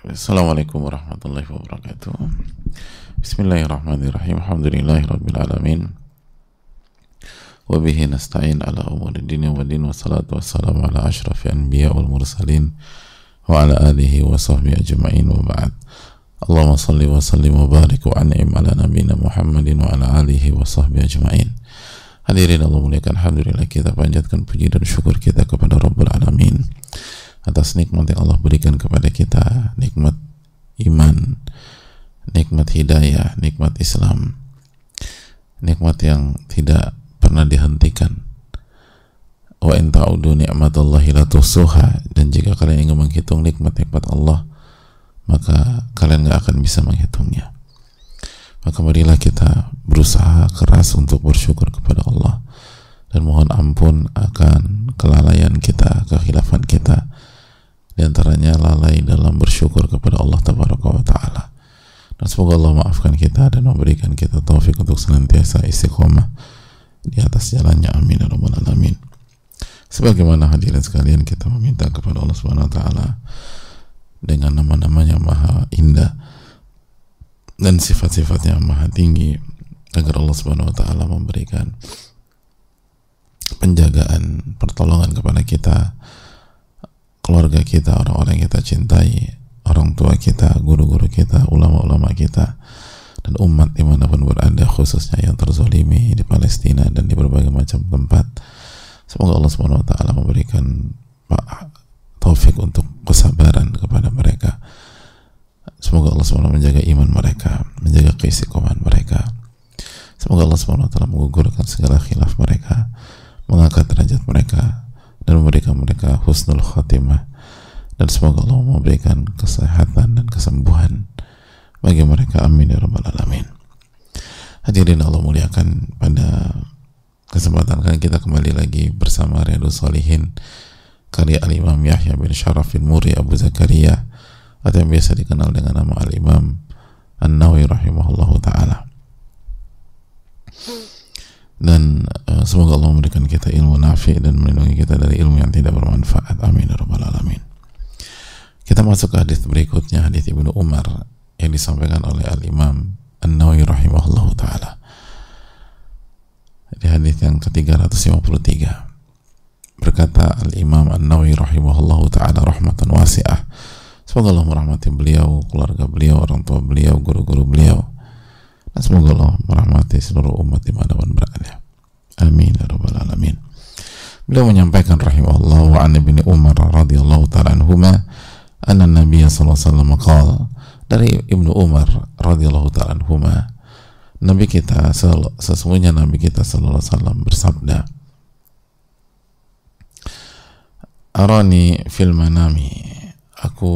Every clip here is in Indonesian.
Assalamualaikum warahmatullahi wabarakatuh. Bismillahirrahmanirrahim. Alhamdulillahirrabbilalamin Wabihi nasta'in ala umuri dini wa din wa salatu wassalamu ala ashrafi anbiya wal mursalin wa ala alihi wa sahbihi ajma'in wa ba'd. Allahumma salli wa sallim wa barik wa an'im ala nabina Muhammadin wa ala alihi wa sahbihi ajma'in. Hadirin Allah muliakan Alhamdulillah kita panjatkan puji dan syukur kita kepada Rabbul Alamin atas nikmat yang Allah berikan kepada kita nikmat iman nikmat hidayah nikmat Islam nikmat yang tidak pernah dihentikan. Wa in ta'udu ni'matallahi la tuhsuha. Dan jika kalian ingin menghitung nikmat-nikmat Allah maka kalian gak akan bisa menghitungnya. Maka marilah kita berusaha keras untuk bersyukur kepada Allah. Dan mohon ampun akan kelalaian kita, kehilafan kita di antaranya lalai dalam bersyukur kepada Allah Tabaraka taala. Dan semoga Allah maafkan kita dan memberikan kita taufik untuk senantiasa istiqomah di atas jalannya amin ya rabbal alamin. Sebagaimana hadirin sekalian kita meminta kepada Allah Subhanahu wa taala dengan nama-namanya maha indah dan sifat-sifatnya maha tinggi agar Allah Subhanahu wa taala memberikan penjagaan, pertolongan kepada kita keluarga kita, orang-orang yang kita cintai, orang tua kita, guru-guru kita, ulama-ulama kita, dan umat di mana pun berada, khususnya yang terzolimi di Palestina dan di berbagai macam tempat. Semoga Allah SWT memberikan taufik untuk kesabaran kepada mereka. Semoga Allah SWT menjaga iman mereka, menjaga keistiqomahan mereka. Semoga Allah SWT menggugurkan segala khilaf mereka, mengangkat derajat mereka, dan memberikan mereka husnul khatimah. Dan semoga Allah memberikan kesehatan dan kesembuhan bagi mereka. Amin ya rabbal alamin. Hadirin Allah muliakan pada kesempatan kali kita kembali lagi bersama Riyadus Salihin karya Al-Imam Yahya bin Syarafil Muri Abu Zakaria atau yang biasa dikenal dengan nama Al-Imam An-Nawi rahimahullahu ta'ala dan uh, semoga Allah memberikan kita ilmu nafi dan melindungi kita dari ilmu yang tidak bermanfaat. Amin ya rabbal alamin. Kita masuk ke hadis berikutnya hadis Ibnu Umar yang disampaikan oleh Al Imam An Nawawi rahimahullah taala. Di hadis yang ke-353 berkata Al Imam An Nawawi rahimahullah taala rahmatan wasi'ah. Semoga Allah merahmati beliau keluarga beliau orang tua beliau guru-guru beliau dan semoga Allah merahmati seluruh umat di mana pun berada. Amin ya rabbal alamin. Beliau menyampaikan rahimahullah wa an ibni Umar radhiyallahu taala anhuma anna Nabi sallallahu alaihi wasallam qala dari Ibnu Umar radhiyallahu taala anhuma Nabi kita sesungguhnya Nabi kita sallallahu alaihi wasallam bersabda Arani fil manami aku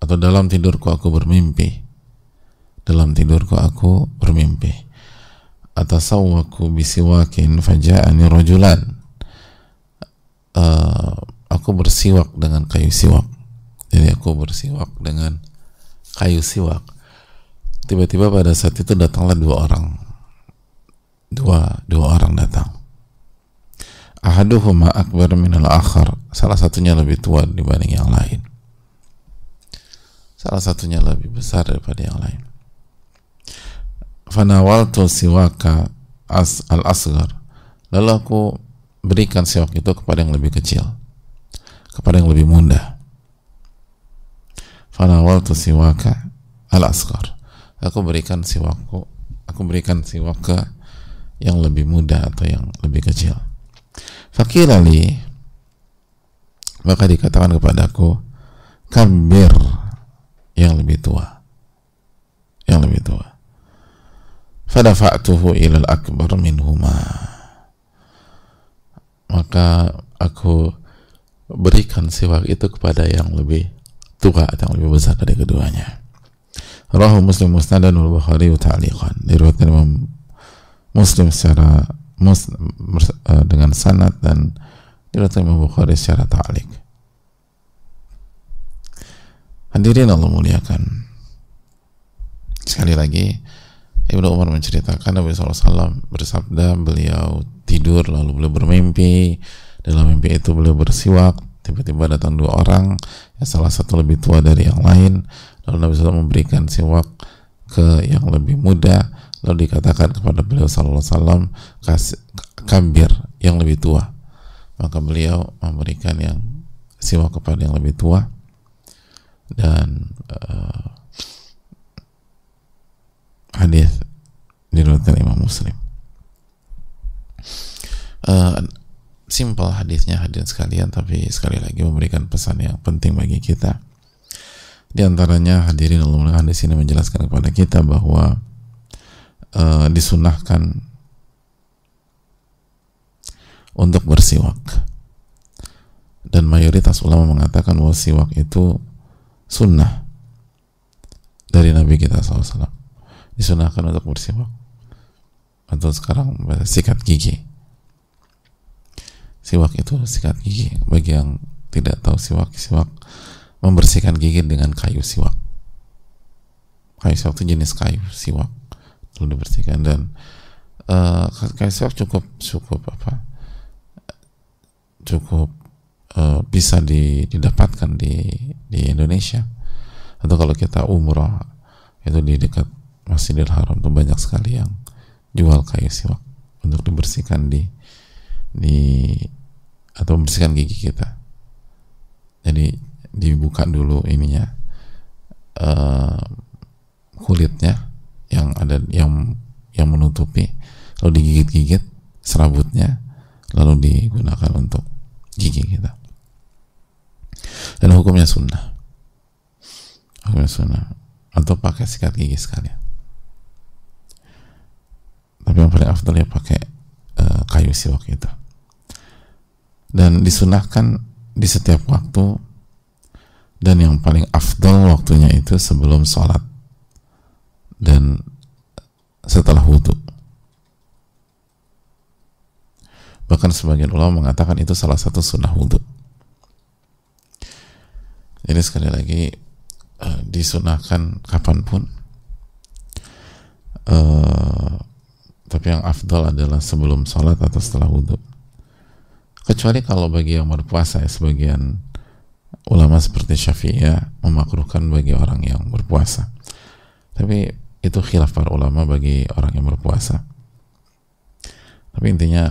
atau dalam tidurku aku bermimpi dalam tidurku aku bermimpi. Atasawwaku bisiwakin faja'ani rajulan uh, aku bersiwak dengan kayu siwak. Jadi aku bersiwak dengan kayu siwak. Tiba-tiba pada saat itu datanglah dua orang. Dua dua orang datang. Ahaduhuma akbar minal akhar. Salah satunya lebih tua dibanding yang lain. Salah satunya lebih besar daripada yang lain fanawaltu siwaka as al asgar. Lalu aku berikan siwak itu kepada yang lebih kecil. Kepada yang lebih muda. Fanawaltu siwaka al asgar. Aku berikan siwakku aku berikan siwak ke yang lebih muda atau yang lebih kecil. Fakirali maka dikatakan kepadaku kabir yang lebih tua. Yang lebih tua fadafa'tuhu ilal akbar minhuma. Maka aku berikan siwak itu kepada yang lebih tua atau yang lebih besar dari keduanya. Rahu Muslim Musnadan wal Bukhari ta'liqan. Diriwayatkan Imam Muslim secara mus, uh, dengan sanad dan diriwayatkan Imam Bukhari secara ta'liq. Hadirin Allah muliakan. Sekali lagi Ibnu Umar menceritakan Nabi SAW bersabda beliau tidur lalu beliau bermimpi. Dalam mimpi itu beliau bersiwak. Tiba-tiba datang dua orang yang salah satu lebih tua dari yang lain. Lalu Nabi SAW memberikan siwak ke yang lebih muda. Lalu dikatakan kepada beliau Wasallam kabir yang lebih tua. Maka beliau memberikan yang siwak kepada yang lebih tua. Dan uh, hadis diriwayatkan Imam Muslim. Uh, simpel hadisnya hadirin sekalian tapi sekali lagi memberikan pesan yang penting bagi kita. Di antaranya hadirin Allah hadis ini menjelaskan kepada kita bahwa uh, disunahkan untuk bersiwak. Dan mayoritas ulama mengatakan bahwa siwak itu sunnah dari Nabi kita SAW disunahkan untuk bersiwak atau sekarang sikat gigi. Siwak itu sikat gigi. Bagi yang tidak tahu siwak siwak membersihkan gigi dengan kayu siwak. Kayu siwak itu jenis kayu siwak. Lalu dibersihkan dan uh, kayu siwak cukup cukup apa? Cukup uh, bisa di, didapatkan di di Indonesia. Atau kalau kita umroh itu di dekat Masjidil Haram itu banyak sekali yang jual kayu siwak untuk dibersihkan di di atau membersihkan gigi kita. Jadi dibuka dulu ininya uh, kulitnya yang ada yang yang menutupi lalu digigit-gigit serabutnya lalu digunakan untuk gigi kita. Dan hukumnya sunnah. Hukumnya sunnah. Atau pakai sikat gigi sekalian tapi yang paling afdal ya pakai uh, kayu siwak itu. Dan disunahkan di setiap waktu. Dan yang paling afdol waktunya itu sebelum sholat. Dan setelah wudhu bahkan sebagian ulama mengatakan itu salah satu sunnah wudhu jadi sekali lagi uh, disunahkan kapan pun uh, tapi yang afdol adalah sebelum sholat atau setelah wudhu. Kecuali kalau bagi yang berpuasa ya sebagian ulama seperti Syafi'iyah memakruhkan bagi orang yang berpuasa. Tapi itu khilaf para ulama bagi orang yang berpuasa. Tapi intinya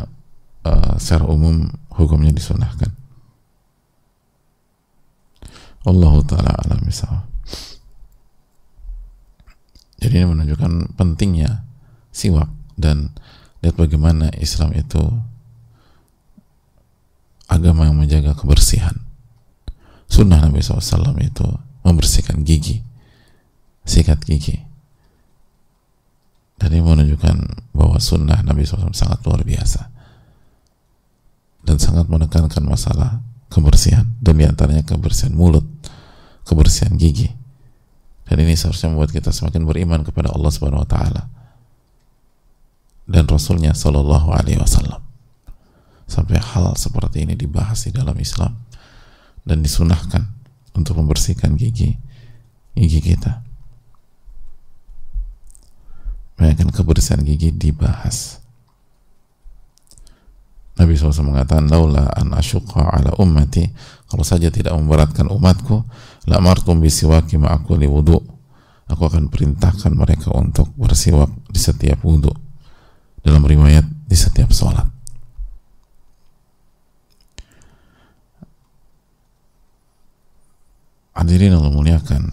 uh, secara umum hukumnya disunahkan. Allah taala alam misal jadi ini menunjukkan pentingnya siwak dan lihat bagaimana Islam itu agama yang menjaga kebersihan. Sunnah Nabi SAW itu membersihkan gigi sikat gigi. Dan ini menunjukkan bahwa sunnah Nabi SAW sangat luar biasa dan sangat menekankan masalah kebersihan dan di antaranya kebersihan mulut kebersihan gigi. Dan ini seharusnya membuat kita semakin beriman kepada Allah Subhanahu Wa Taala dan Rasulnya Shallallahu Alaihi Wasallam. Sampai hal seperti ini dibahas di dalam Islam dan disunahkan untuk membersihkan gigi gigi kita. Bayangkan kebersihan gigi dibahas. Nabi SAW mengatakan laula an asyuqa ala ummati. Kalau saja tidak memberatkan umatku la martum bisiwaki ma'akuli wudu. Aku akan perintahkan mereka untuk bersiwak di setiap wudu dalam riwayat di setiap sholat. Hadirin Allah muliakan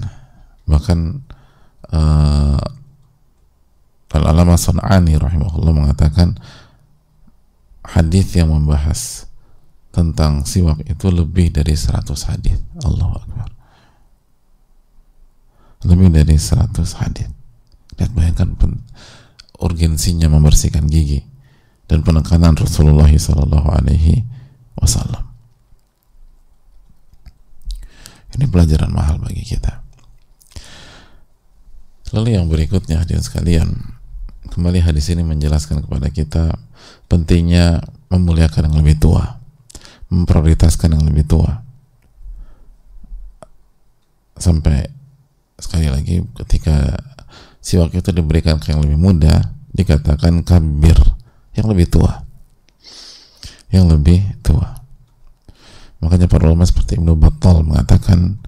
bahkan uh, Al-Alama San'ani rahimahullah mengatakan hadis yang membahas tentang siwak itu lebih dari 100 hadis. Allahu Akbar. Lebih dari 100 hadis. Lihat bayangkan urgensinya membersihkan gigi dan penekanan Rasulullah Sallallahu Alaihi Wasallam ini pelajaran mahal bagi kita. Lalu yang berikutnya hadirin sekalian, kembali hadis ini menjelaskan kepada kita pentingnya memuliakan yang lebih tua, memprioritaskan yang lebih tua. Sampai sekali lagi ketika siwak itu diberikan ke yang lebih muda, dikatakan kabir yang lebih tua. Yang lebih tua. makanya para ulama seperti Ibnu Battal mengatakan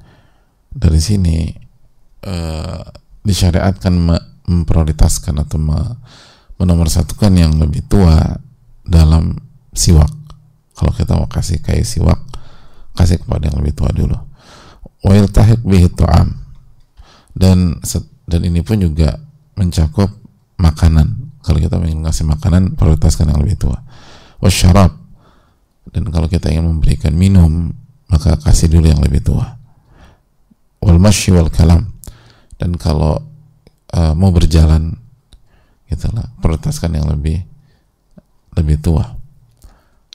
dari sini uh, disyariatkan memprioritaskan atau menomorsatukan yang lebih tua dalam siwak kalau kita mau kasih kayak siwak kasih kepada yang lebih tua dulu wa yaltahiq bihi tu'am dan dan ini pun juga mencakup makanan. Kalau kita ingin ngasih makanan prioritaskan yang lebih tua. Wasyarab. Dan kalau kita ingin memberikan minum maka kasih dulu yang lebih tua. Wal masyi wal kalam. Dan kalau uh, mau berjalan gitulah prioritaskan yang lebih lebih tua.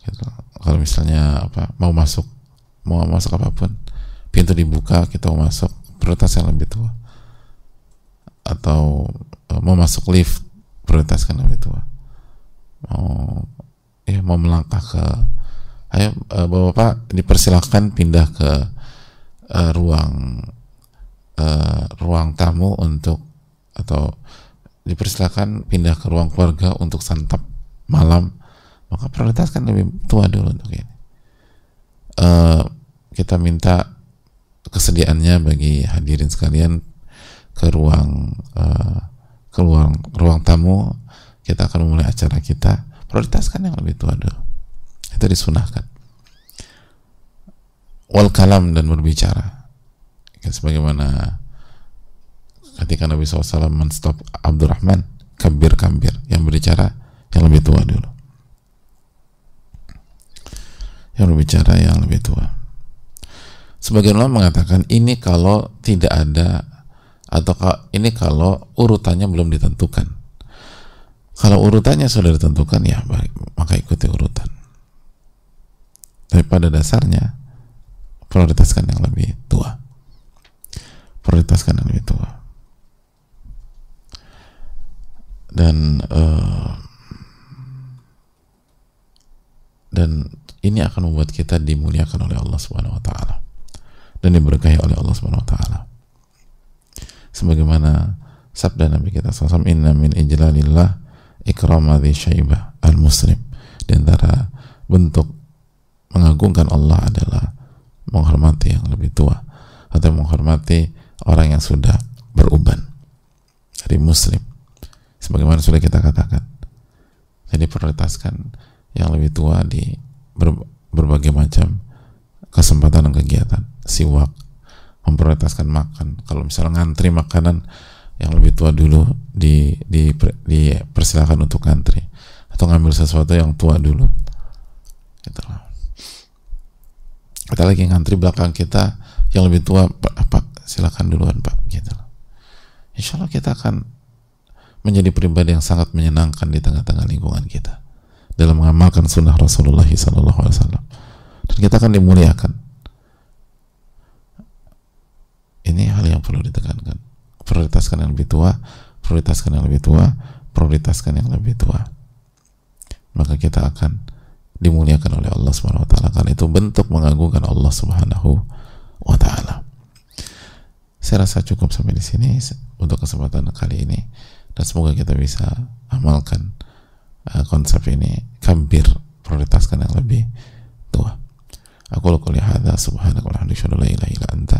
Gitu. kalau misalnya apa mau masuk mau masuk apa pun pintu dibuka kita mau masuk prioritas yang lebih tua atau uh, mau masuk lift prioritaskan lebih tua. Mau ya mau melangkah ke ayo uh, bapak dipersilahkan pindah ke uh, ruang uh, ruang tamu untuk atau dipersilakan pindah ke ruang keluarga untuk santap malam. Maka prioritaskan lebih tua dulu untuk ini. Uh, kita minta kesediaannya bagi hadirin sekalian ke ruang uh, ke ruang ruang tamu. Kita akan memulai acara kita. Prioritaskan yang lebih tua dulu. Itu disunahkan. Wal kalam dan berbicara. Ya, sebagaimana ketika Nabi SAW menstop Abdurrahman kabir yang berbicara yang lebih tua dulu. Yang berbicara yang lebih tua. Sebagian ulama mengatakan ini kalau tidak ada atau ini kalau urutannya belum ditentukan. Kalau urutannya sudah ditentukan ya baik maka ikuti urutan. Tapi pada dasarnya prioritaskan yang lebih tua. Prioritaskan yang lebih tua. Dan uh, dan ini akan membuat kita dimuliakan oleh Allah Subhanahu wa taala. Dan diberkahi oleh Allah Subhanahu wa taala. Sebagaimana sabda Nabi kita SAW inna min ijlalillah ikramati syaibah al-muslim. Di antara bentuk mengagungkan Allah adalah menghormati yang lebih tua atau menghormati orang yang sudah beruban dari muslim. Sebagaimana sudah kita katakan jadi prioritaskan yang lebih tua di ber, berbagai macam kesempatan dan kegiatan. Siwak memprioritaskan makan. Kalau misalnya ngantri makanan yang lebih tua dulu di di dipersilakan untuk ngantri. Atau ngambil sesuatu yang tua dulu. Gitu kita lagi ngantri belakang kita yang lebih tua pak, silakan duluan pak. Gitu insya Allah kita akan menjadi pribadi yang sangat menyenangkan di tengah-tengah lingkungan kita. Dalam mengamalkan sunnah Rasulullah SAW dan kita akan dimuliakan ini hal yang perlu ditekankan. Prioritaskan yang lebih tua prioritaskan yang lebih tua prioritaskan yang lebih tua. Maka kita akan dimuliakan oleh Allah Subhanahu wa taala. Karena itu bentuk mengagungkan Allah Subhanahu wa taala. Saya rasa cukup sampai di sini untuk kesempatan kali ini. Dan semoga kita bisa amalkan uh, konsep ini. Kabir prioritaskan yang lebih tua. Aku lakukan lihada subhanaka wa la ilaha illa anta